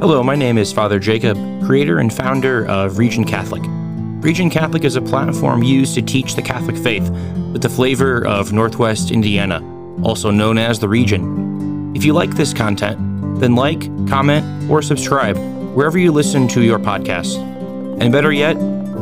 Hello, my name is Father Jacob, creator and founder of Region Catholic. Region Catholic is a platform used to teach the Catholic faith with the flavor of Northwest Indiana, also known as the region. If you like this content, then like, comment, or subscribe wherever you listen to your podcast. And better yet,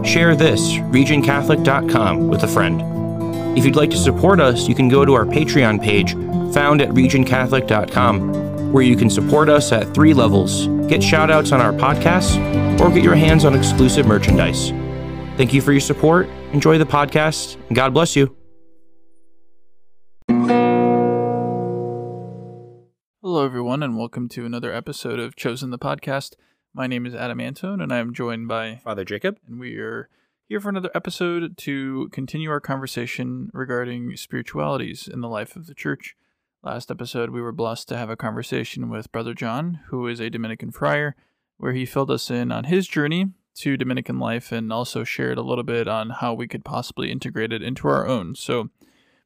share this, regioncatholic.com, with a friend. If you'd like to support us, you can go to our Patreon page found at regioncatholic.com, where you can support us at three levels, get shoutouts on our podcasts, or get your hands on exclusive merchandise. Thank you for your support. Enjoy the podcast, and God bless you. Hello, everyone, and welcome to another episode of Chosen the Podcast. My name is Adam Antone, and I am joined by, Father Jacob. and we are here for another episode to continue our conversation regarding spiritualities in the life of the church. Last episode, we were blessed to have a conversation with Brother John, who is a Dominican friar, where he filled us in on his journey to Dominican life and also shared a little bit on how we could possibly integrate it into our own. So,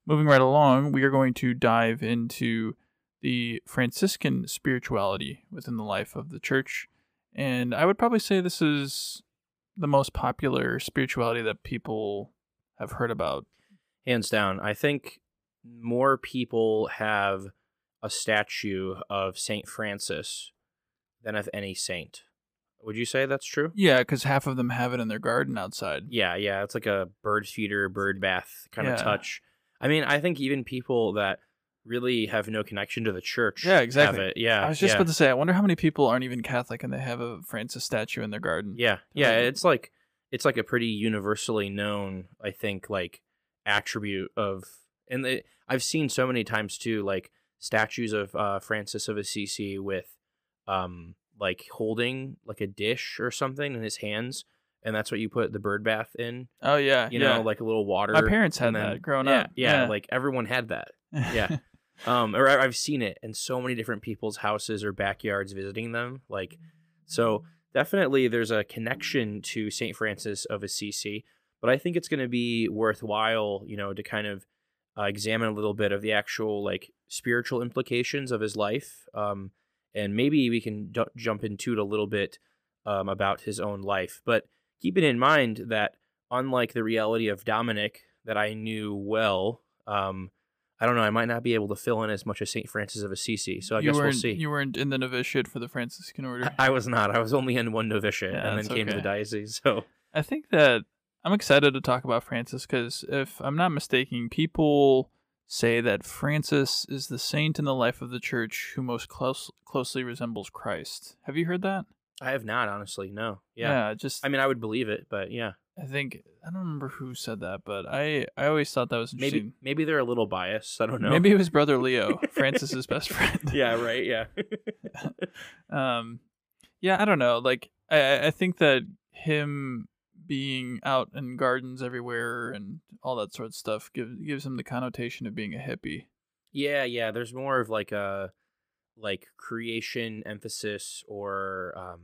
moving right along, we are going to dive into the Franciscan spirituality within the life of the church. And I would probably say this is the most popular spirituality that people have heard about. Hands down. I think more people have a statue of St. Francis than of any saint. Would you say that's true? Yeah, because half of them have it in their garden outside. Yeah, yeah. It's like a bird feeder, bird bath kind of touch. I mean, I think even people that really have no connection to the church Yeah, exactly. have it. Yeah. I was just yeah. about to say, I wonder how many people aren't even Catholic and they have a Francis statue in their garden. Yeah, yeah, it's like it's like a pretty universally known, I think, like attribute of, and I've seen so many times too, like statues of uh, Francis of Assisi with, um, like holding like a dish or something in his hands, and that's what you put the bird bath in. Oh yeah, You yeah. know, like a little water. My parents had then- that growing yeah, up. Yeah, Yeah. like everyone had that. yeah. Um, or I've seen it in so many different people's houses or backyards visiting them. Like, so definitely there's a connection to St. Francis of Assisi, but I think it's going to be worthwhile, you know, to kind of uh, examine a little bit of the actual like spiritual implications of his life. Um, and maybe we can d- jump into it a little bit um, about his own life. But keeping in mind that unlike the reality of Dominic that I knew well, um, I don't know. I might not be able to fill in as much as Saint Francis of Assisi, so I you guess we'll see. You weren't in the novitiate for the Franciscan order. I was not. I was only in one novitiate Yeah, and then came to the diocese. So I think that I'm excited to talk about Francis because if I'm not mistaken, people say that Francis is the saint in the life of the church who most close, closely resembles Christ. Have you heard that? I have not, honestly. No. Yeah. just I mean, I would believe it, but yeah, I think I don't remember who said that, but I I always thought that was maybe interesting. maybe they're a little biased. I don't know. Maybe it was brother Leo, Francis's best friend. yeah. Right. Yeah. um yeah i don't know like I- i think that him being out in gardens everywhere and all that sort of stuff gives gives him the connotation of being a hippie Yeah, yeah. There's more of like a like creation emphasis or um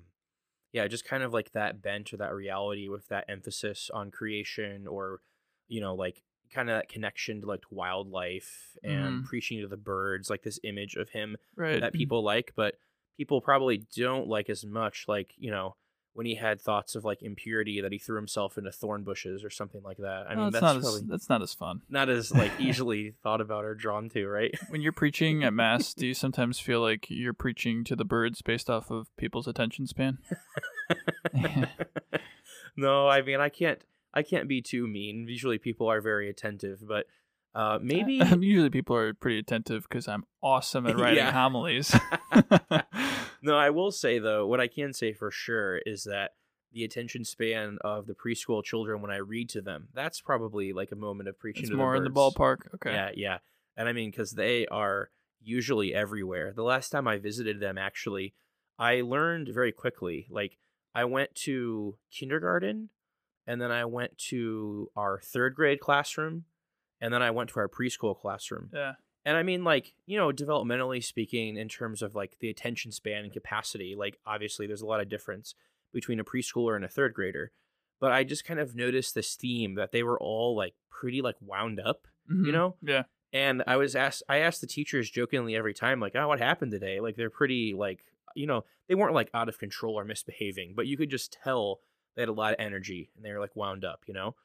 yeah, just kind of like that bent or that reality with that emphasis on creation or you know, like kind of that connection to like wildlife and Mhm. preaching to the birds, like this image of him right that people like, but people probably don't like as much like, you know, when he had thoughts of like impurity that he threw himself into thorn bushes or something like that. I No, mean, that's that's not probably as that's not as fun not as like easily thought about or drawn to, right? when you're preaching at mass do you sometimes feel like you're preaching to the birds based off of people's attention span no, I mean I can't I can't be too mean. Usually people are very attentive, but uh maybe usually people are pretty attentive because i'm awesome at writing Yeah. homilies No, I will say though, what I can say for sure is that the attention span of the preschool children when I read to them, that's probably like a moment of preaching it's more the in the ballpark okay Yeah, yeah. And I mean, because they are usually everywhere. The last time I visited them, actually, I learned very quickly. Like, I went to kindergarten, and then I went to our third grade classroom, and then I went to our preschool classroom. yeah And I mean, like, you know, developmentally speaking, in terms of like the attention span and capacity, like, obviously there's a lot of difference between a preschooler and a third grader. But I just kind of noticed this theme that they were all like pretty like wound up, you Mhm. know? yeah And I was asked, I asked the teachers jokingly every time, like, oh, what happened today? Like, they're pretty, like, you know, they weren't like out of control or misbehaving, but you could just tell they had a lot of energy and they were like wound up, you know?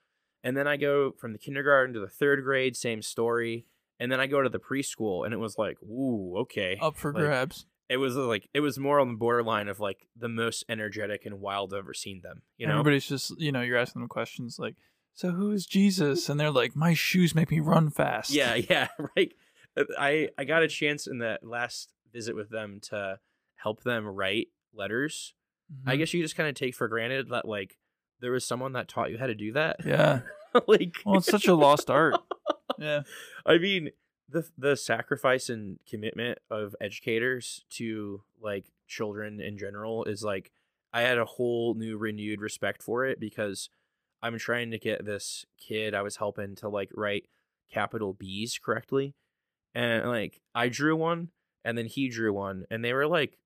And then I go from the kindergarten to the third grade, same story. And then I go to the preschool and it was like, ooh, okay. Up for Like, grabs. It was like, it was more on the borderline of like the most energetic and wild I've ever seen them, you know? Everybody's just, you know, you're asking them questions like, so who is Jesus? And they're like, my shoes make me run fast. Yeah, yeah, right. Uh, I I got a chance in that last visit with them to help them write letters. I Mhm. guess you just kind of take for granted that like there was someone that taught you how to do that. Yeah. like Well, it's such a lost art. Yeah. I mean, the the sacrifice and commitment of educators to like children in general is like I had a whole new renewed respect for it because I'm trying to get this kid I was helping to like write capital B's correctly. And like I drew one and then he drew one and they were like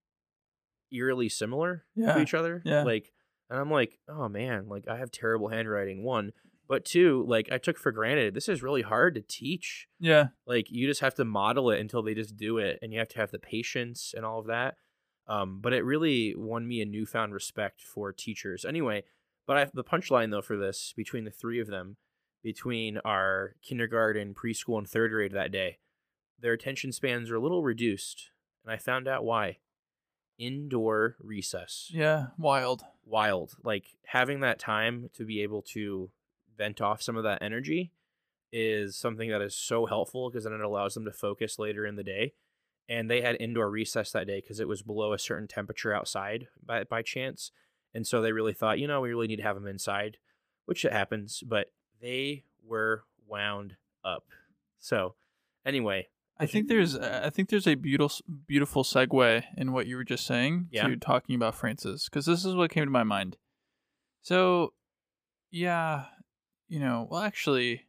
eerily similar Yeah, to each other. yeah. Like and I'm like, "Oh man, like I have terrible handwriting." One, but two, like I took for granted this is really hard to teach Yeah. like you just have to model it until they just do it and you have to have the patience and all of that um, but it really won me a newfound respect for teachers anyway but I, the punchline though for this between the three of them between our kindergarten preschool and third grade that day their attention spans are a little reduced and i found out why indoor recess Yeah. Wild. wild. Like having that time to be able to vent off some of that energy is something that is so helpful because then it allows them to focus later in the day. And they had indoor recess that day because it was below a certain temperature outside by by chance. And so they really thought, you know, we really need to have them inside, which it happens, but they were wound up. So, anyway, I think there's I think there's a beautiful beautiful segue in what you were just saying Yeah. to talking about Francis because this is what came to my mind. So, yeah, you know, well, actually,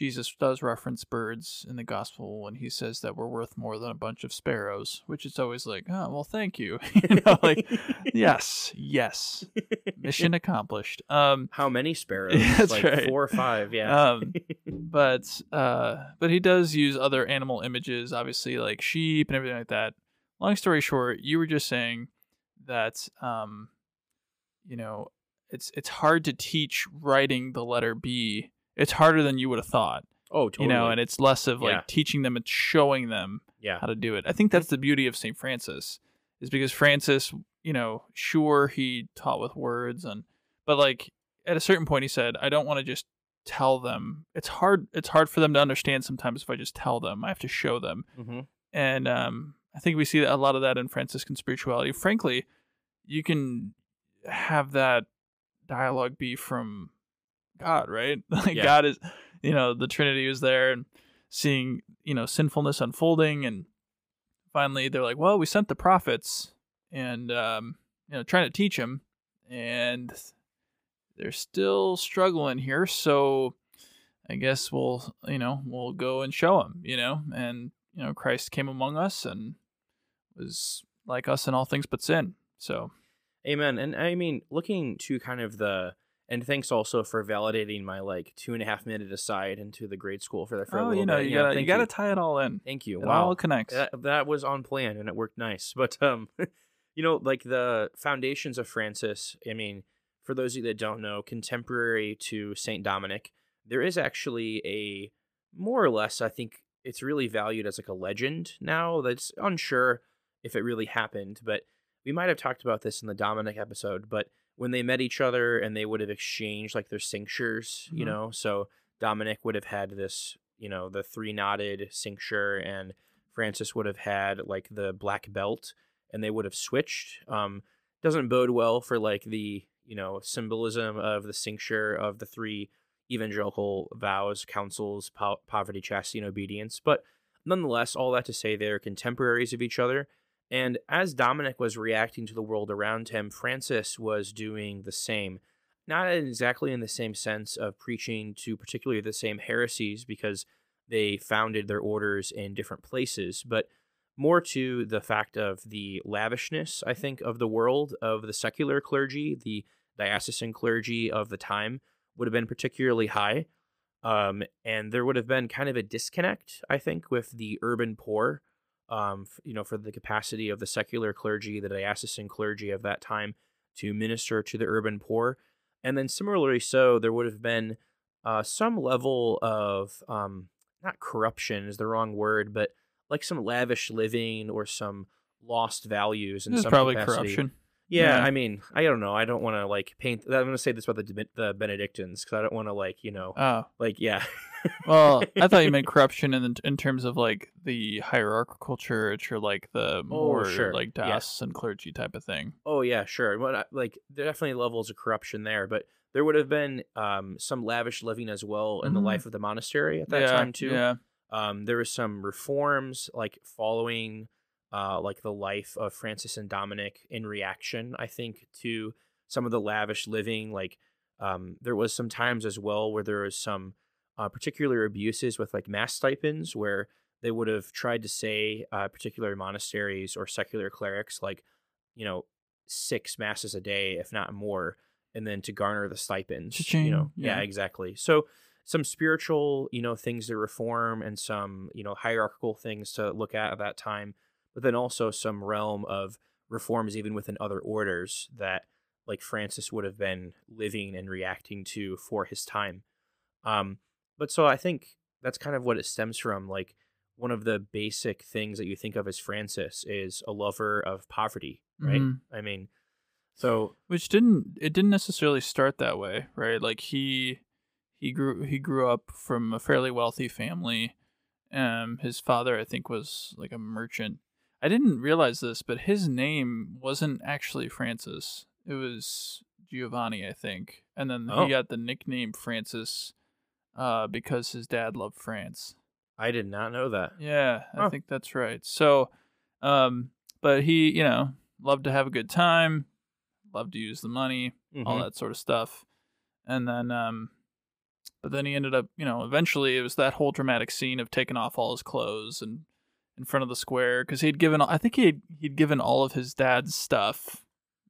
Jesus does reference birds in the gospel when he says that we're worth more than a bunch of sparrows, which is always like, oh, well, thank you, you know, like, yes, yes, mission accomplished. Um, how many sparrows? That's like right. four or five, yeah. um, but uh, but he does use other animal images, obviously like sheep and everything like that. Long story short, you were just saying that um, you know it's it's hard to teach writing the letter B. It's harder than you would have thought, oh, totally. you know, and it's less of like Yeah. teaching them and showing them yeah. how to do it. I think that's the beauty of St. Francis is because Francis, you know, sure he taught with words and but like at a certain point he said, I don't want to just tell them. It's hard it's hard for them to understand sometimes if I just tell them. I have to show them. hmm And um I think we see a lot of that in Franciscan spirituality. Frankly, you can have that dialogue be from God, right? Like Yeah. God is, you know, the Trinity was there and seeing, you know, sinfulness unfolding and finally they're like, "Well, we sent the prophets and um, you know, trying to teach them and they're still struggling here, so I guess we'll, you know, we'll go and show them, you know, and you know, Christ came among us and was like us in all things but sin. So, Amen. And I mean, looking to kind of the and thanks also for validating my like two and a half minute aside into the grade school for the for a oh, little you know, bit. you gotta, you thank gotta tie it all in. Thank you. It wow, all connects. that, that was on plan and it worked nice. But um, you know, like the foundations of Francis. I mean, for those of you that don't know, contemporary to Saint Dominic, there is actually a more or less. I think it's really valued as like a legend now. That's unsure if it really happened, but we might have talked about this in the Dominic episode. But when they met each other and they would have exchanged like their cinctures, you Mhm. know, so Dominic would have had this, you know, the three knotted cincture, and Francis would have had like the black belt, and they would have switched. Um, doesn't bode well for like the you know symbolism of the cincture of the three evangelical vows, counsels, po- poverty, chastity, and obedience. But nonetheless, all that to say, they're contemporaries of each other. And as Dominic was reacting to the world around him, Francis was doing the same. Not exactly in the same sense of preaching to particularly the same heresies because they founded their orders in different places, but more to the fact of the lavishness, I think, of the world, of the secular clergy, the diocesan clergy of the time would have been particularly high. Um, and there would have been kind of a disconnect, I think, with the urban poor um, f- you know, for the capacity of the secular clergy, the diocesan clergy of that time to minister to the urban poor. And then similarly so, there would have been uh, some level of, um, not corruption is the wrong word, but like some lavish living or some lost values This some probably capacity. corruption. Yeah, Yeah. I mean, I don't know. I don't want to like paint. I'm going to say this about the the Benedictines because I don't want to like you know Oh, like yeah. well, I thought you meant corruption in in terms of like the hierarchical church or like the more Oh, sure. like Yeah. and clergy type of thing. Oh yeah, sure. Well, I- like there are definitely levels of corruption there, but there would have been um, some lavish living as well in the Mhm. life of the monastery at that yeah, time too. Yeah. Um, there was some reforms like following uh, like the life of Francis and Dominic in reaction, I think, to some of the lavish living. Like um, there was some times as well where there was some uh, particular abuses with like mass stipends where they would have tried to say uh, particular monasteries or secular clerics like you know six masses a day if not more and then to garner the stipends you Cha-ching. know yeah. Yeah. exactly so some spiritual you know things to reform and some you know hierarchical things to look at at that time but then also some realm of reforms even within other orders that like francis would have been living and reacting to for his time um but so i think that's kind of what it stems from like one of the basic things that you think of as francis is a lover of poverty right Mhm. i mean so Which didn't it didn't necessarily start that way, right? Like he he grew he grew up from a fairly wealthy family. Um his father I think was like a merchant. I didn't realize this, but his name wasn't actually Francis. It was Giovanni, I think. And then Oh. he got the nickname Francis uh because his dad loved France. i did not know that Yeah, I Huh. think that's right. So, um, but he, you know, loved to have a good time, loved to use the money, all Mhm. that sort of stuff. And then, um, but then he ended up, you know, eventually it was that whole dramatic scene of taking off all his clothes and in front of the square because he'd given, I think he'd he'd given all of his dad's stuff,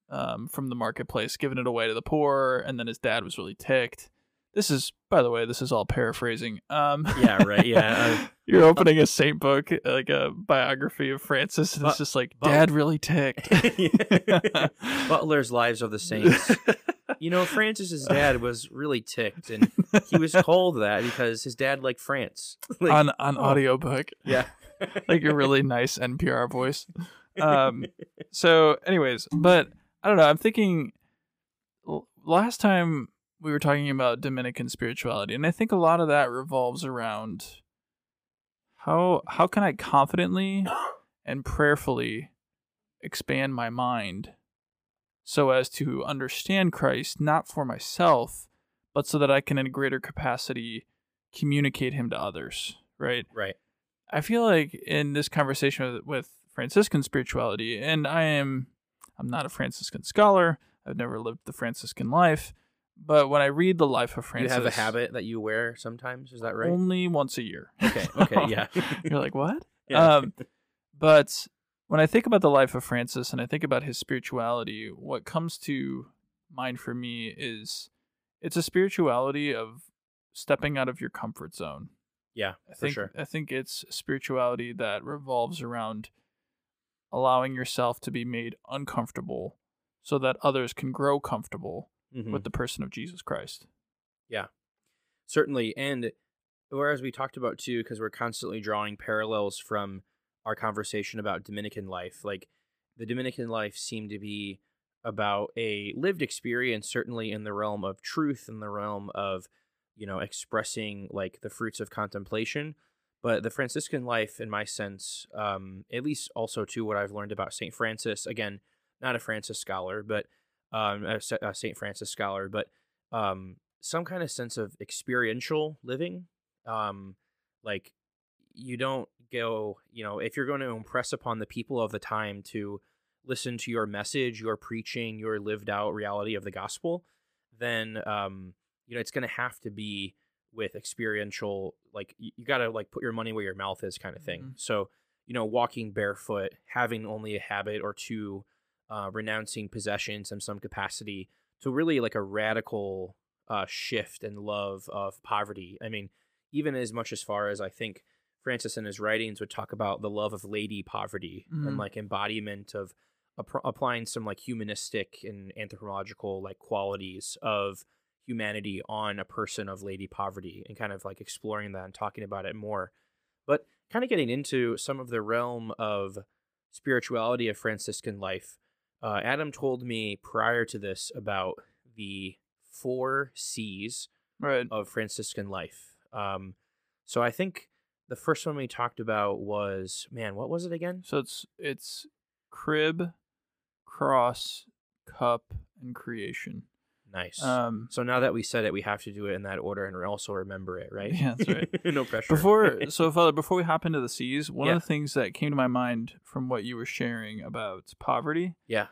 um, from the marketplace, given it away to the poor, and then his dad was really ticked. This is, by the way, this is all paraphrasing. Um, yeah right yeah uh, you're opening a saint book, like a biography of Francis, and it's just like, but- Dad really ticked. butler's lives of the saints you know francis's dad was really ticked and he was told that because his dad liked france like, on on oh. audiobook, yeah like a really nice NPR voice. Um, so, anyways, but I don't know. I'm thinking last time we were talking about Dominican spirituality, and I think a lot of that revolves around how how can I confidently and prayerfully expand my mind so as to understand Christ not for myself, but so that I can in a greater capacity communicate him to others, right? right I feel like in this conversation with, with Franciscan spirituality, and I am, I'm not a Franciscan scholar. I've never lived the Franciscan life, but when I read the life of Francis, you have a habit that you wear sometimes is that right only once a year. okay okay yeah You're like, what? yeah. Um, but when I think about the life of Francis and I think about his spirituality, what comes to mind for me is it's a spirituality of stepping out of your comfort zone. yeah I for think sure I think it's spirituality that revolves around allowing yourself to be made uncomfortable so that others can grow comfortable Mhm. with the person of Jesus Christ. Yeah, certainly and whereas we talked about too because we're constantly drawing parallels from our conversation about dominican life like the dominican life seemed to be about a lived experience certainly in the realm of truth in the realm of you know expressing like the fruits of contemplation but the franciscan life in my sense um at least also to what i've learned about saint francis again not a francis scholar but um a, a saint francis scholar but um some kind of sense of experiential living um like you don't go you know if you're going to impress upon the people of the time to listen to your message your preaching your lived out reality of the gospel then um you know it's going to have to be with experiential like you, you got to like put your money where your mouth is kind of thing Mhm. so you know walking barefoot having only a habit or two uh, renouncing possessions in some capacity to really like a radical uh, shift and love of poverty. I mean, even as much as far as I think Francis in his writings would talk about the love of lady poverty Mhm. and like embodiment of appro- applying some like humanistic and anthropological like qualities of humanity on a person of lady poverty and kind of like exploring that and talking about it more. But kind of getting into some of the realm of spirituality of Franciscan life. Uh, Adam told me prior to this about the four C's Right. of Franciscan life. Um, so I think the first one we talked about was man, what was it again? So it's it's crib, cross, cup, and creation. Nice. Um, so now that we said it, we have to do it in that order and also remember it, right? Yeah, that's right. no pressure. before so Father, before we hop into the C's, one Yeah. of the things that came to my mind from what you were sharing about poverty, yeah,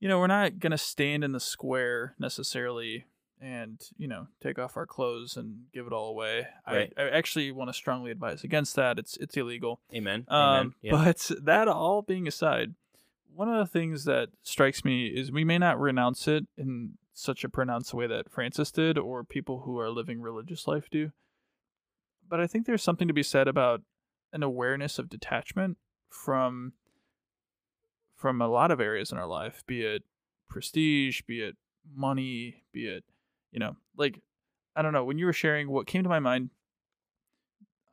you know, we're not gonna stand in the square necessarily and you know take off our clothes and give it all away. Right. I, I actually want to strongly advise against that. It's it's illegal. amen. Um, amen. Yeah. But that all being aside, one of the things that strikes me is we may not renounce it in such a pronounced way that Francis did or people who are living religious life do. But I think there's something to be said about an awareness of detachment from from a lot of areas in our life, be it prestige, be it money, be it, you know, like I don't know, when you were sharing what came to my mind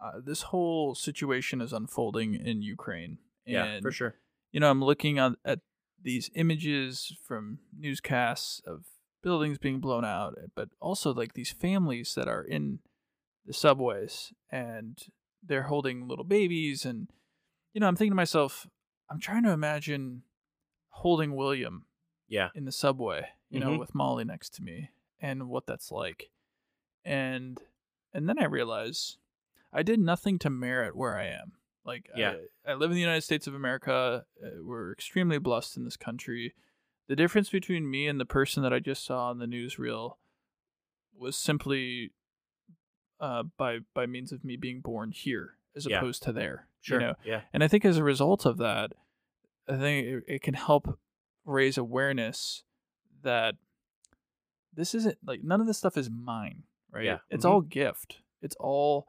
uh, this whole situation is unfolding in Ukraine. yeah, for sure. You know, I'm looking at, at these images from newscasts of buildings being blown out, but also like these families that are in the subways and they're holding little babies. And, you know, I'm thinking to myself, I'm trying to imagine holding William Yeah, in the subway, you know, Mhm. with Molly next to me and what that's like. And and then I realize I did nothing to merit where I am. Like Yeah. I, I live in the United States of America. Uh, we're extremely blessed in this country. The difference between me and the person that I just saw on the newsreel was simply uh, by by means of me being born here as Yeah. opposed to there. sure. You know? Yeah, And I think as a result of that, I think it, it can help raise awareness that this isn't like none of this stuff is mine, right? Yeah. It's Mhm. all gift. It's all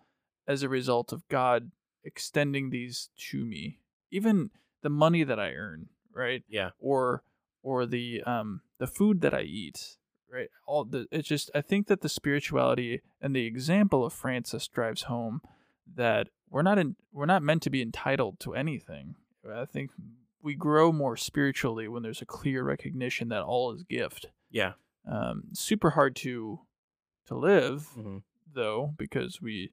as a result of God extending these to me. Even the money that I earn, right? yeah, Or or the um the food that I eat, right? All the it's just I think that the spirituality and the example of Francis drives home that we're not in we're not meant to be entitled to anything. I think we grow more spiritually when there's a clear recognition that all is gift. yeah. Um, super hard to to live hmm though because we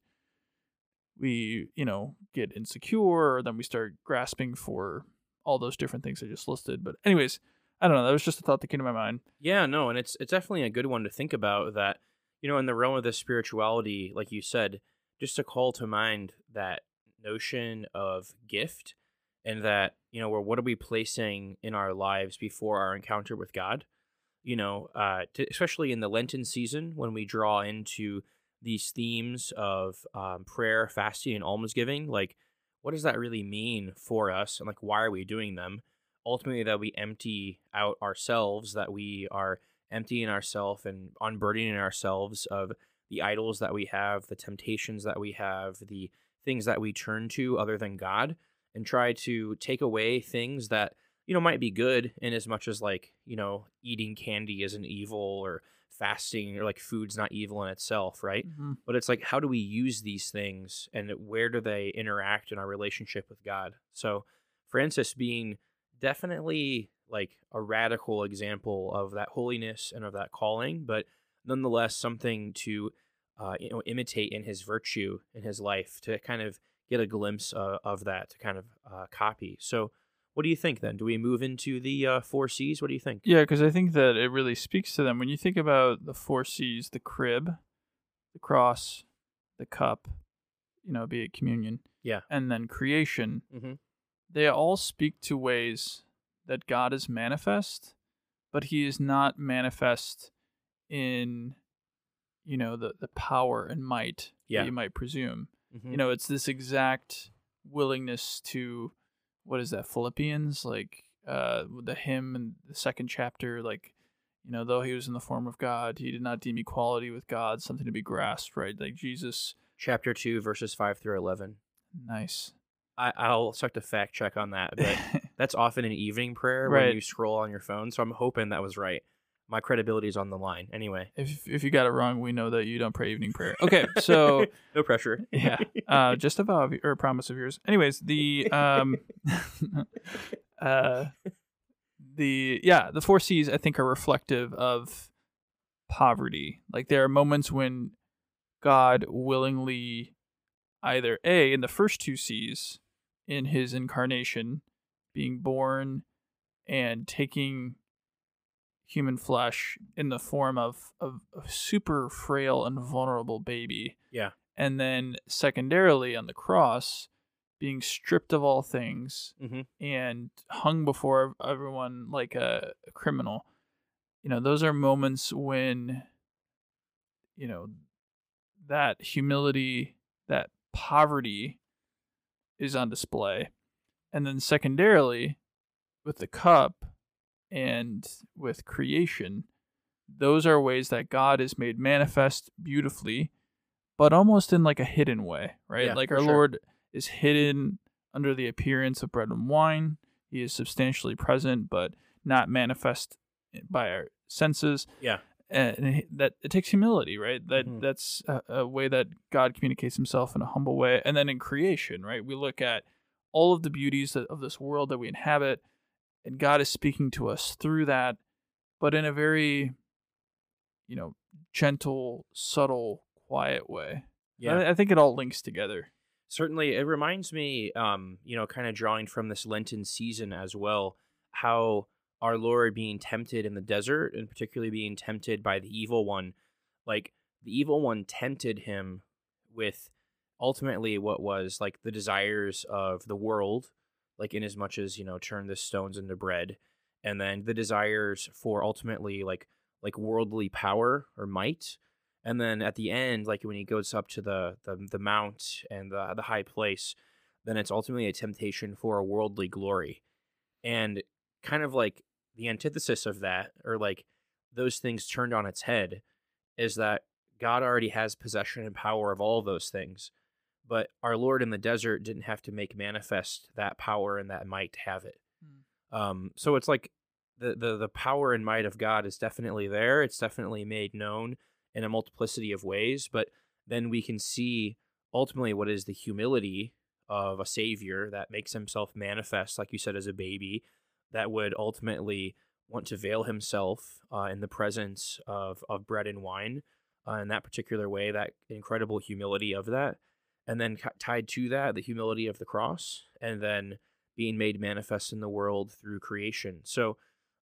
we you know get insecure or then we start grasping for all those different things I just listed. But anyways, I don't know. That was just a thought that came to my mind. Yeah, no, and it's it's definitely a good one to think about that, you know, in the realm of the spirituality, like you said, just to call to mind that notion of gift and that, you know, where what are we placing in our lives before our encounter with God? You know, uh, to, especially in the Lenten season when we draw into these themes of um, prayer, fasting, and almsgiving, like what does that really mean for us and like why are we doing them? Ultimately that we empty out ourselves, that we are emptying ourselves and unburdening ourselves of the idols that we have, the temptations that we have, the things that we turn to other than God, and try to take away things that, you know, might be good in as much as like, you know, eating candy isn't evil or fasting or like food's not evil in itself, right? Mm-hmm. But it's like, how do we use these things and where do they interact in our relationship with God? So, Francis being definitely like a radical example of that holiness and of that calling, but nonetheless something to uh, you know imitate in his virtue in his life to kind of get a glimpse uh, of that to kind of uh, copy. So, what do you think then? Do we move into the uh, four C's? What do you think? Yeah, because I think that it really speaks to them. When you think about the four C's, the crib, the cross, the cup, you know, be it communion, Yeah. and then creation, Mm-hmm. They all speak to ways that God is manifest, but he is not manifest in, you know, the, the power and might Yeah. that you might presume. Mm-hmm. You know, it's this exact willingness to, what is that, Philippians? Like, uh, the hymn in the second chapter, like, you know, though he was in the form of God, he did not deem equality with God something to be grasped, right? Like Jesus Chapter two, verses five through eleven. Nice. I, I'll start to fact check on that, but that's often an evening prayer Right. when you scroll on your phone. So I'm hoping that was right. My credibility is on the line. Anyway, if if you got it wrong, we know that you don't pray evening prayer. Okay, so no pressure. yeah, uh, just a vow of, or a promise of yours. Anyways, the um, uh, the yeah, the four C's I think are reflective of poverty. Like there are moments when God willingly, either a in the first two C's, in His incarnation, being born and taking human flesh in the form of, of a super frail and vulnerable baby Yeah. and then secondarily on the cross being stripped of all things Mhm. and hung before everyone like a, a criminal you know those are moments when you know that humility that poverty is on display and then secondarily with the cup and with creation those are ways that god is made manifest beautifully but almost in like a hidden way, right? Yeah, like our sure. Lord is hidden under the appearance of bread and wine. He is substantially present, but not manifest eh, by our senses. Yeah. And that it takes humility, right? That Mhm. that's a, a way that God communicates Himself in a humble way. And then in creation, right? We look at all of the beauties of this world that we inhabit, and God is speaking to us through that, but in a very, you know, gentle, subtle, quiet way. Yeah. I, I think it all links together. certainly it reminds me um you know kind of drawing from this lenten season as well how our lord being tempted in the desert and particularly being tempted by the evil one like the evil one tempted him with ultimately what was like the desires of the world like in as much as you know turn the stones into bread and then the desires for ultimately like like worldly power or might and then at the end like when he goes up to the the, the mount and the, the high place then it's ultimately a temptation for a worldly glory and kind of like the antithesis of that or like those things turned on its head is that god already has possession and power of all of those things but our lord in the desert didn't have to make manifest that power and that might have it. Um so it's like the, the the power and might of god is definitely there it's definitely made known in a multiplicity of ways, but then we can see ultimately what is the humility of a savior that makes himself manifest, like you said, as a baby, that would ultimately want to veil himself uh, in the presence of, of bread and wine uh, in that particular way, that incredible humility of that. And then ca- tied to that, the humility of the cross, and then being made manifest in the world through creation. So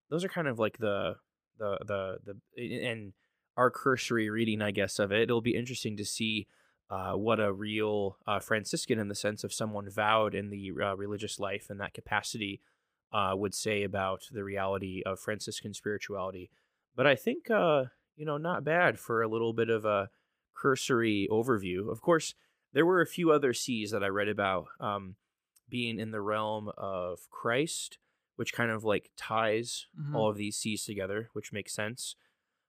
those are kind of like the the the the and our cursory reading, I guess, of it. It'll be interesting to see uh, what a real uh, Franciscan, in the sense of someone vowed in the uh, religious life in that capacity, uh, would say about the reality of Franciscan spirituality. But I think, uh, you know, not bad for a little bit of a cursory overview. Of course, there were a few other C's that I read about um, being in the realm of Christ, which kind of like ties Mhm. all of these C's together, which makes sense.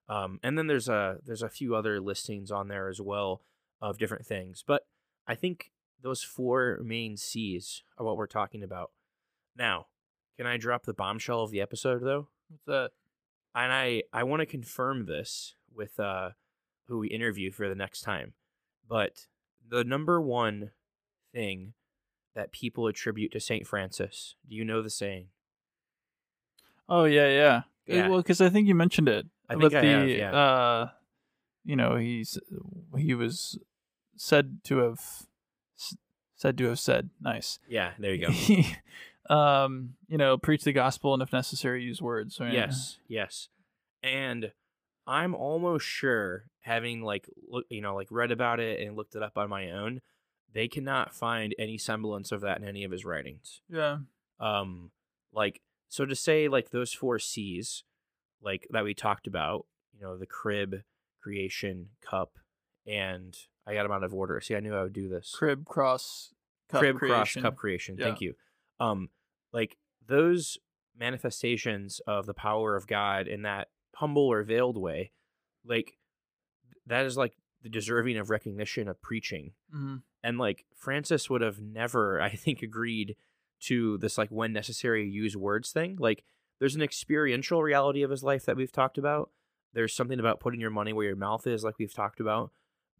Um, and then there's a there's a few other listings on there as well of different things. But I think those four main C's are what we're talking about. Now, can I drop the bombshell of the episode though? What's that? And I I want to confirm this with uh who we interview for the next time. But the number one thing that people attribute to Saint Francis, do you know the saying? Oh yeah, yeah. Yeah. Well, because I think you mentioned it. I think I the, have, yeah. Uh, you know, he's he was said to have said to have said. Nice. Yeah, there you go. Um, you know, preach the gospel and if necessary, use words. Right? Yes, yes. And I'm almost sure, having like look, you know, like read about it and looked it up on my own, they cannot find any semblance of that in any of his writings. Yeah. Um, like so to say, like those four C's, like that we talked about, you know, the crib, creation, cup, and I got them out of order. See, I knew I would do this Crib cross. Cup crib creation. cross cup creation thank you um like those manifestations of the power of god in that humble or veiled way like that is like the deserving of recognition of preaching Mhm. And like Francis would have never, I think, agreed to this like when necessary use words thing. Like there's an experiential reality of his life that we've talked about. There's something about putting your money where your mouth is, like we've talked about.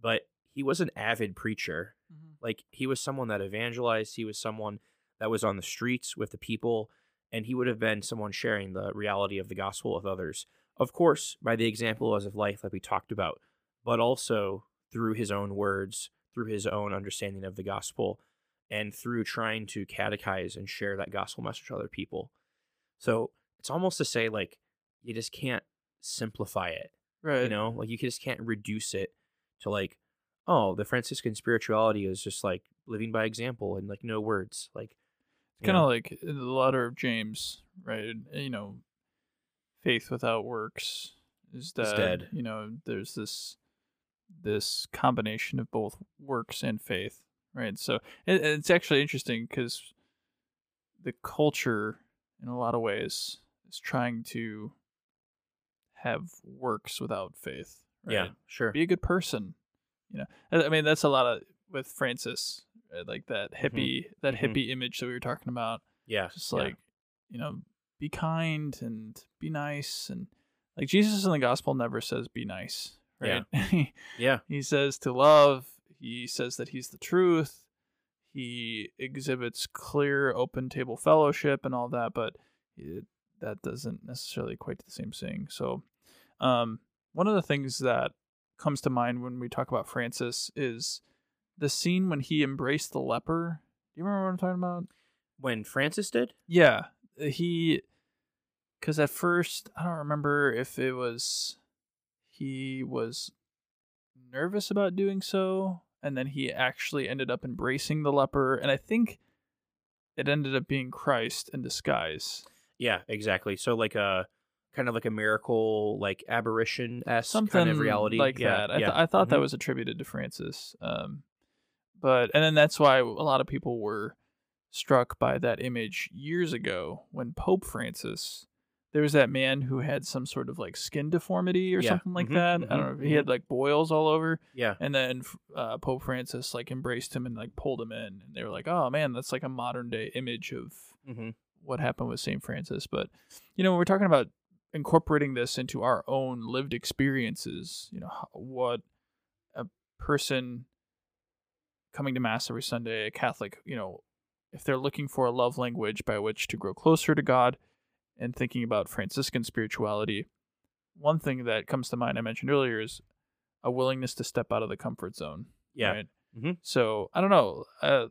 But he was an avid preacher. Mhm. Like he was someone that evangelized. He was someone that was on the streets with the people, and he would have been someone sharing the reality of the gospel with others. Of course, by the example as of life, like we talked about, but also through his own words, through his own understanding of the gospel, and through trying to catechize and share that gospel message to other people. So it's almost to say like you just can't simplify it Right. you know like you just can't reduce it to like oh the franciscan spirituality is just like living by example and like no words like you kind of like eh, the letter of James, right? Eh, you know, faith without works is dead. dead. You know, there's this this combination of both works and faith, right? So it, it's actually interesting because the culture, in a lot of ways, is trying to have works without faith. Right? yeah sure be a good person you know i mean that's a lot of with francis? Like that hippie that Mhm. hippie image that we were talking about. Yeah just yeah. like you know be kind and be nice and like jesus in the gospel never says be nice right? Yeah. He says to love he says that he's the truth he exhibits clear open table fellowship and all that but it, that doesn't necessarily equate to the same thing. So um, one of the things that comes to mind when we talk about francis is the scene when he embraced the leper do you remember what i'm talking about when francis did yeah, he because at first I don't remember if it was he was nervous about doing so, and then he actually ended up embracing the leper, and I think it ended up being Christ in disguise. yeah exactly so like a kind of like a miracle like aberration Something kind of reality like yeah, that. I, yeah. I thought that Mhm. was attributed to Francis. Um, but and then that's why a lot of people were struck by that image years ago when Pope Francis. There was that man who had some sort of like skin deformity or Yeah. something like Mhm, that. I mhm, don't know. He had like boils all over, yeah and then uh, Pope Francis like embraced him and like pulled him in, and they were like, "Oh man, that's like a modern day image of hmm what happened with St. Francis. But, you know, when we're talking about incorporating this into our own lived experiences, you know, what a person coming to Mass every Sunday, a Catholic, you know, if they're looking for a love language by which to grow closer to God and thinking about Franciscan spirituality, one thing that comes to mind I mentioned earlier is a willingness to step out of the comfort zone. yeah Right? Mhm. So I don't know. Uh,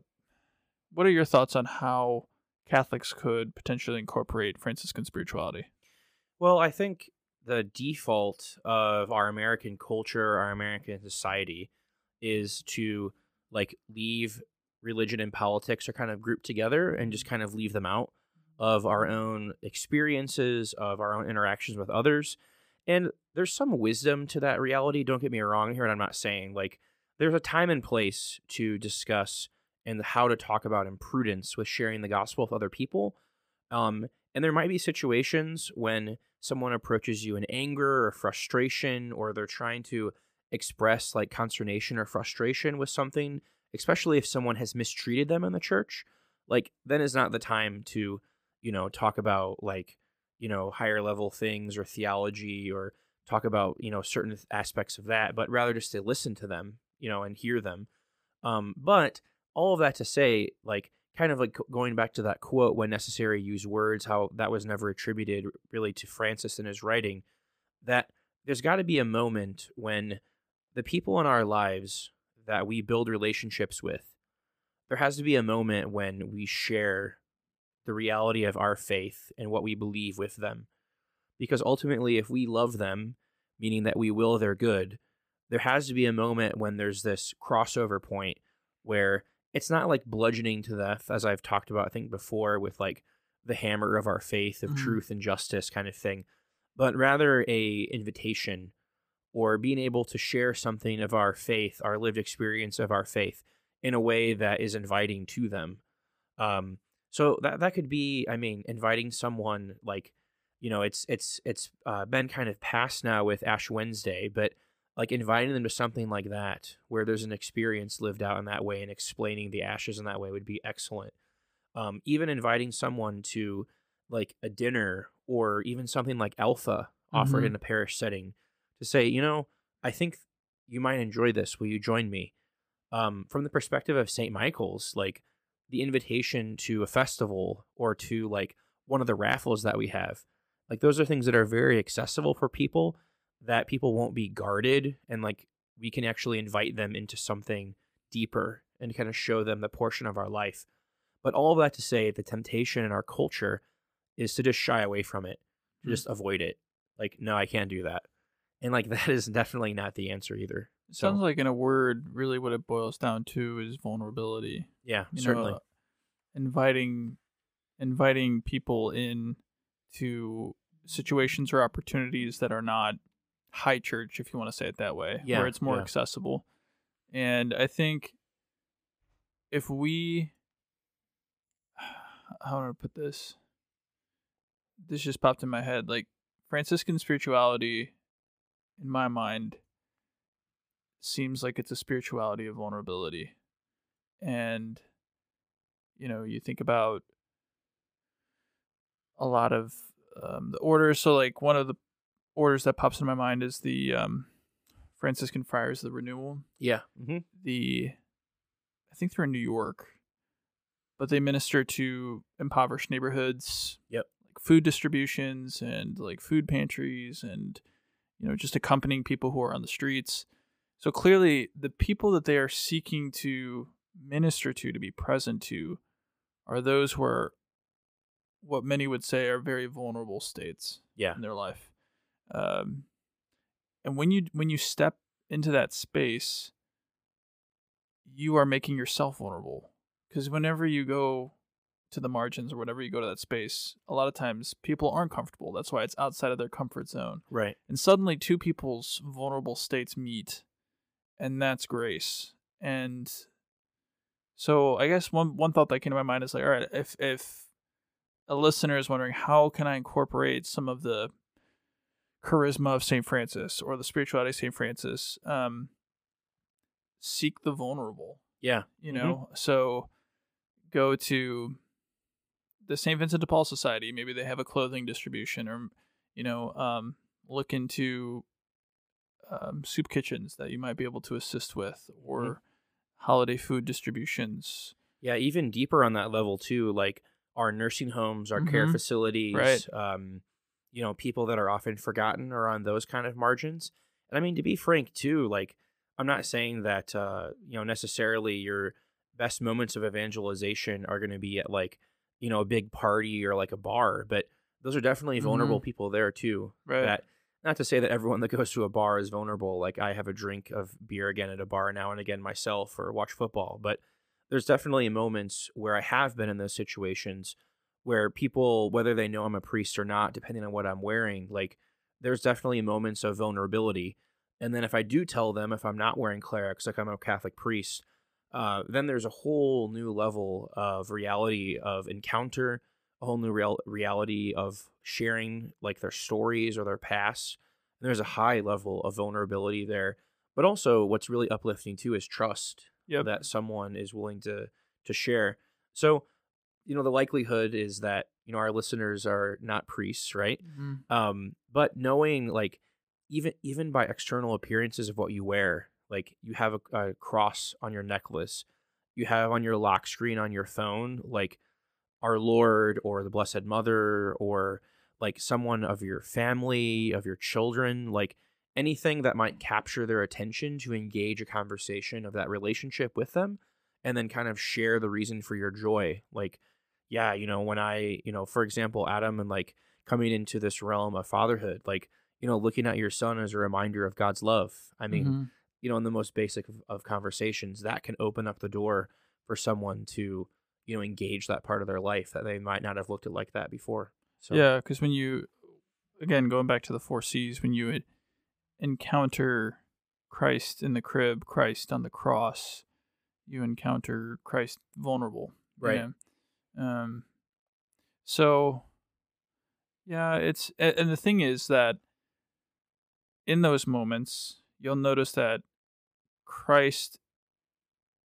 what are your thoughts on how Catholics could potentially incorporate Franciscan spirituality? Well, I think the default of our American culture, our American society, is to like leave religion and politics are kind of grouped together and just kind of leave them out of our own experiences, of our own interactions with others. And there's some wisdom to that reality. Don't get me wrong here, and I'm not saying like there's a time and place to discuss and how to talk about imprudence with sharing the gospel with other people. Um, and there might be situations when someone approaches you in anger or frustration, or they're trying to express like consternation or frustration with something, especially if someone has mistreated them in the church. Like, then is not the time to, you know, talk about like, you know, higher level things or theology or talk about, you know, certain aspects of that, but rather just to listen to them, you know, and hear them. Um, but all of that to say, like, kind of like going back to that quote, when necessary, use words, how that was never attributed really to Francis in his writing, that there's got to be a moment when the people in our lives that we build relationships with, there has to be a moment when we share the reality of our faith and what we believe with them. Because ultimately, if we love them, meaning that we will their good, there has to be a moment when there's this crossover point where it's not like bludgeoning to death, as I've talked about, I think before, with like the hammer of our faith of Mhm. truth and justice kind of thing, but rather a invitation or being able to share something of our faith, our lived experience of our faith in a way that is inviting to them. Um, so that that could be, I mean, inviting someone like, you know, it's it's it's uh, been kind of past now with Ash Wednesday, but like inviting them to something like that where there's an experience lived out in that way and explaining the ashes in that way would be excellent um, even inviting someone to like a dinner or even something like alpha offered Mhm. in a parish setting to say you know i think you might enjoy this. Will you join me? Um, from the perspective of st michael's like the invitation to a festival or to like one of the raffles that we have like those are things that are very accessible for people that people won't be guarded and like we can actually invite them into something deeper and kind of show them the portion of our life. But all of that to say the temptation in our culture is to just shy away from it to Mm. just avoid it. Like no i can't do that and like that is definitely not the answer either It so sounds like in a word, really what it boils down to is vulnerability. yeah You certainly know, inviting inviting people in to situations or opportunities that are not high church, if you want to say it that way, Yeah, where it's more yeah. accessible. And I think if we how do I put this? This just popped in my head. Like Franciscan spirituality, in my mind, seems like it's a spirituality of vulnerability. And, you know, you think about a lot of um, the orders. So, like, one of the orders that pops in my mind is the um, Franciscan Friars of the Renewal. yeah hmm The, I think they're in New York, but they minister to impoverished neighborhoods. Yep. Like food distributions and like food pantries and, you know, just accompanying people who are on the streets. So clearly, the people that they are seeking to minister to, to be present to, are those who are what many would say are very vulnerable states yeah in their life. Um, and when you when you step into that space, you are making yourself vulnerable because whenever you go to the margins or whenever you go to that space, a lot of times people aren't comfortable. That's why it's outside of their comfort zone. right And suddenly two people's vulnerable states meet, and that's grace. And so I guess one one thought that came to my mind is like, all right, if if a listener is wondering how can I incorporate some of the charisma of Saint Francis or the spirituality of Saint Francis, um, seek the vulnerable yeah you Mhm. know so go to the st vincent de paul society maybe they have a clothing distribution or you know um, look into um, soup kitchens that you might be able to assist with or Mm-hmm. holiday food distributions Yeah, even deeper on that level too, like our nursing homes, our care Mhm. facilities, Right. um, you know, people that are often forgotten or on those kind of margins. And I mean, to be frank too, like I'm not saying that uh, you know necessarily your best moments of evangelization are going to be at like you know a big party or like a bar, but those are definitely mm-hmm. vulnerable people there too. Right. That not to say that everyone that goes to a bar is vulnerable. Like I have a drink of beer again at a bar now and again myself or watch football, but there's definitely moments where I have been in those situations where people, whether they know I'm a priest or not, depending on what I'm wearing, like there's definitely moments of vulnerability. And then if I do tell them if I'm not wearing clerics, like I'm a Catholic priest, uh, then there's a whole new level of reality of encounter, a whole new real- reality of sharing like their stories or their past. And there's a high level of vulnerability there. But also, what's really uplifting too is trust Yep. that someone is willing to to share. So, you know, the likelihood is that you know our listeners are not priests, right? Mhm. Um, but knowing like even even by external appearances of what you wear, like you have a, a cross on your necklace, you have on your lock screen on your phone, like our Lord or the Blessed Mother or like someone of your family, of your children, like anything that might capture their attention to engage a conversation of that relationship with them and then kind of share the reason for your joy. Like, yeah, you know, when I, you know, for example, Adam and like coming into this realm of fatherhood, like, you know, looking at your son as a reminder of God's love. I mean, Mhm. You know, in the most basic of, of conversations, that can open up the door for someone to, you know, engage that part of their life that they might not have looked at like that before. So, Yeah, because when you, again, going back to the four C's, when you encounter Christ in the crib, Christ on the cross, you encounter Christ vulnerable. you Right. know? Um. So, yeah, it's and the thing is that in those moments, you'll notice that Christ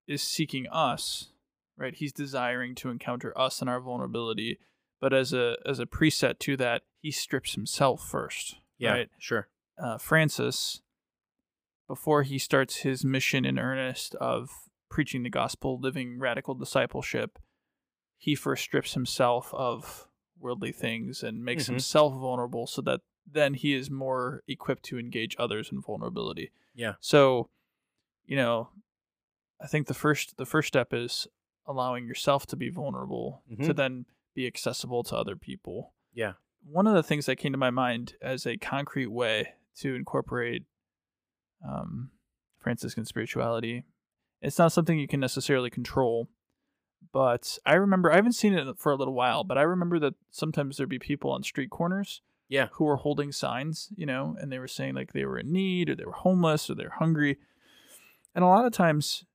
is seeking us, right? He's desiring to encounter us in our vulnerability, but as a as a preset to that, he strips himself first. Yeah, right? sure. Uh, Francis, before he starts his mission in earnest of preaching the gospel, living radical discipleship, he first strips himself of worldly things and makes Mhm. himself vulnerable so that then he is more equipped to engage others in vulnerability. Yeah. So, you know, I think the first the first step is allowing yourself to be vulnerable to Mhm. then be accessible to other people. Yeah. One of the things that came to my mind as a concrete way to incorporate um, Franciscan spirituality, it's not something you can necessarily control, but I remember I haven't seen it for a little while, but I remember that sometimes there'd be people on street corners Yeah. who were holding signs, you know, and they were saying like they were in need or they were homeless or they're hungry. And a lot of times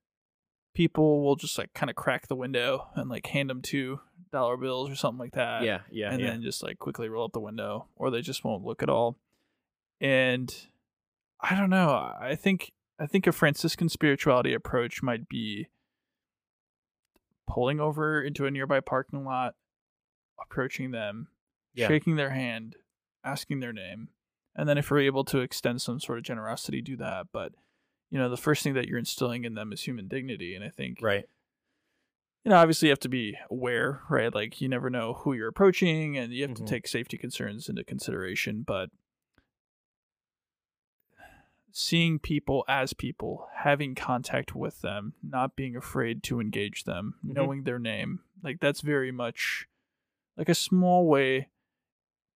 people will just like kind of crack the window and like hand them two dollar bills or something like that. Yeah. Yeah. And yeah. then just like quickly roll up the window or they just won't look at all. And I don't know. I think I think a Franciscan spirituality approach might be pulling over into a nearby parking lot, approaching them, Yeah. shaking their hand, asking their name, and then if we're able to extend some sort of generosity, do that. But you know, the first thing that you're instilling in them is human dignity, and I think right. you know, obviously you have to be aware, right? Like you never know who you're approaching, and you have Mhm. to take safety concerns into consideration. But seeing people as people, having contact with them, not being afraid to engage them, Mhm. knowing their name, like that's very much like a small way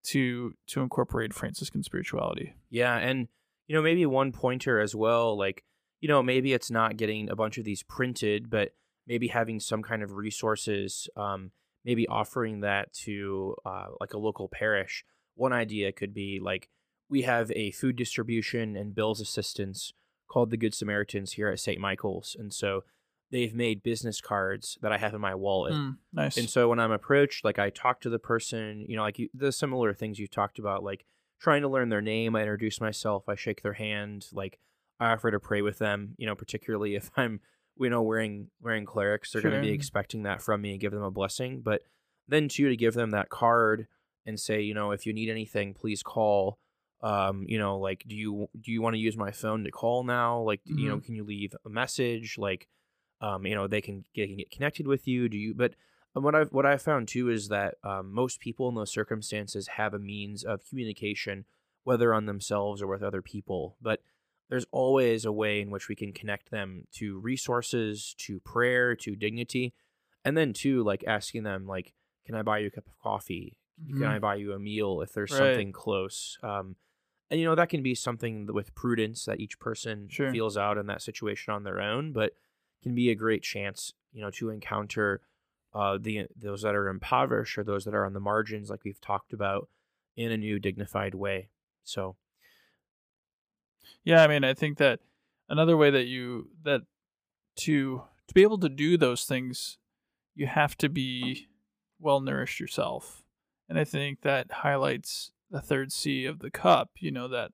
to to incorporate Franciscan spirituality. Yeah, and you know maybe one pointer as well, like you know maybe it's not getting a bunch of these printed, but maybe having some kind of resources, um, maybe offering that to uh, like a local parish. One idea could be like we have a food distribution and bills assistance called the Good Samaritans here at St. Michael's, and so they've made business cards that I have in my wallet. Mm, nice. And so when I'm approached, like I talk to the person, you know, like you, the similar things you talked about, like trying to learn their name. I introduce myself. I shake their hand. Like I offer to pray with them. You know, particularly if I'm, you know, wearing wearing clerics, they're going to be expecting that from me and give them a blessing. But then too to give them that card and say, you know, if you need anything, please call. Um, you know, like do you do you want to use my phone to call now? Like, you know, can you leave a message? Like, um, you know, they can get, can get connected with you. Do you? But and what I've what I've found too is that um, most people in those circumstances have a means of communication, whether on themselves or with other people. But there's always a way in which we can connect them to resources, to prayer, to dignity, and then too like asking them like, "Can I buy you a cup of coffee? Can I Mhm. buy you a meal if there's Right. something close?" Um, and you know that can be something with prudence that each person Sure. feels out in that situation on their own, but can be a great chance, you know, to encounter uh, the those that are impoverished or those that are on the margins, like we've talked about, in a new dignified way. So Yeah, I mean, I think that another way that you that to to be able to do those things, you have to be well nourished yourself. And I think that highlights the third C of the cup, you know, that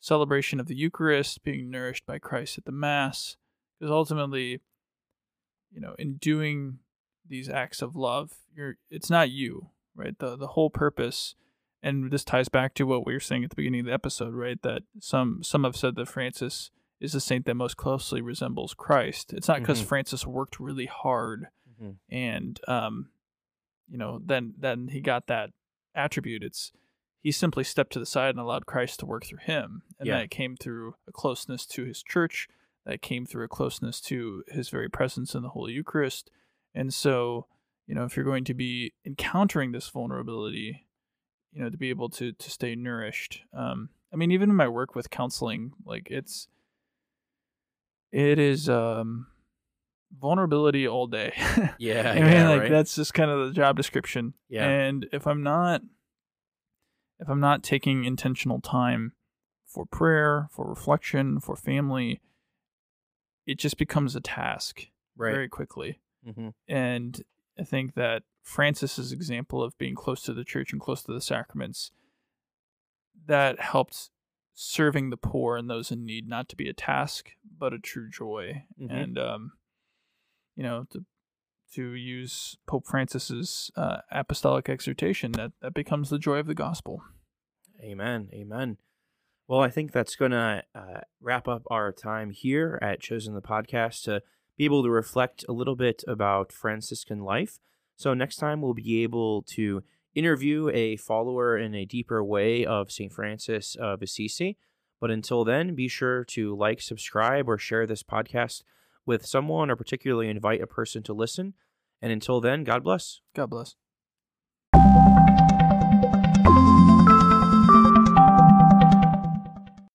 celebration of the Eucharist, being nourished by Christ at the Mass, because ultimately, you know, in doing these acts of love, you're it's not you, right? The the whole purpose and this ties back to what we were saying at the beginning of the episode, right? That some some have said that Francis is the saint that most closely resembles Christ. It's not because Mhm. Francis worked really hard and um, you know, then then he got that attribute. It's he simply stepped to the side and allowed Christ to work through him, and Yeah. that came through a closeness to his church. That came through a closeness to his very presence in the Holy Eucharist. And so, you know, if you're going to be encountering this vulnerability, you know, to be able to to stay nourished. Um, I mean, even in my work with counseling, like it's it is um vulnerability all day. yeah, I mean, yeah, like right? that's just kind of the job description. Yeah. And if I'm not, if I'm not taking intentional time for prayer, for reflection, for family, it just becomes a task right. very quickly. Hmm And I think that Francis's example of being close to the church and close to the sacraments that helped serving the poor and those in need not to be a task but a true joy Mhm. and um you know to to use pope francis's uh, apostolic exhortation that that becomes the joy of the gospel Amen. Amen. Well, I think that's going to uh, wrap up our time here at Chosen the Podcast to be able to reflect a little bit about Franciscan life. So, next time we'll be able to interview a follower in a deeper way of St. Francis of Assisi. But until then, be sure to like, subscribe, or share this podcast with someone, or particularly invite a person to listen. And until then, God bless. god bless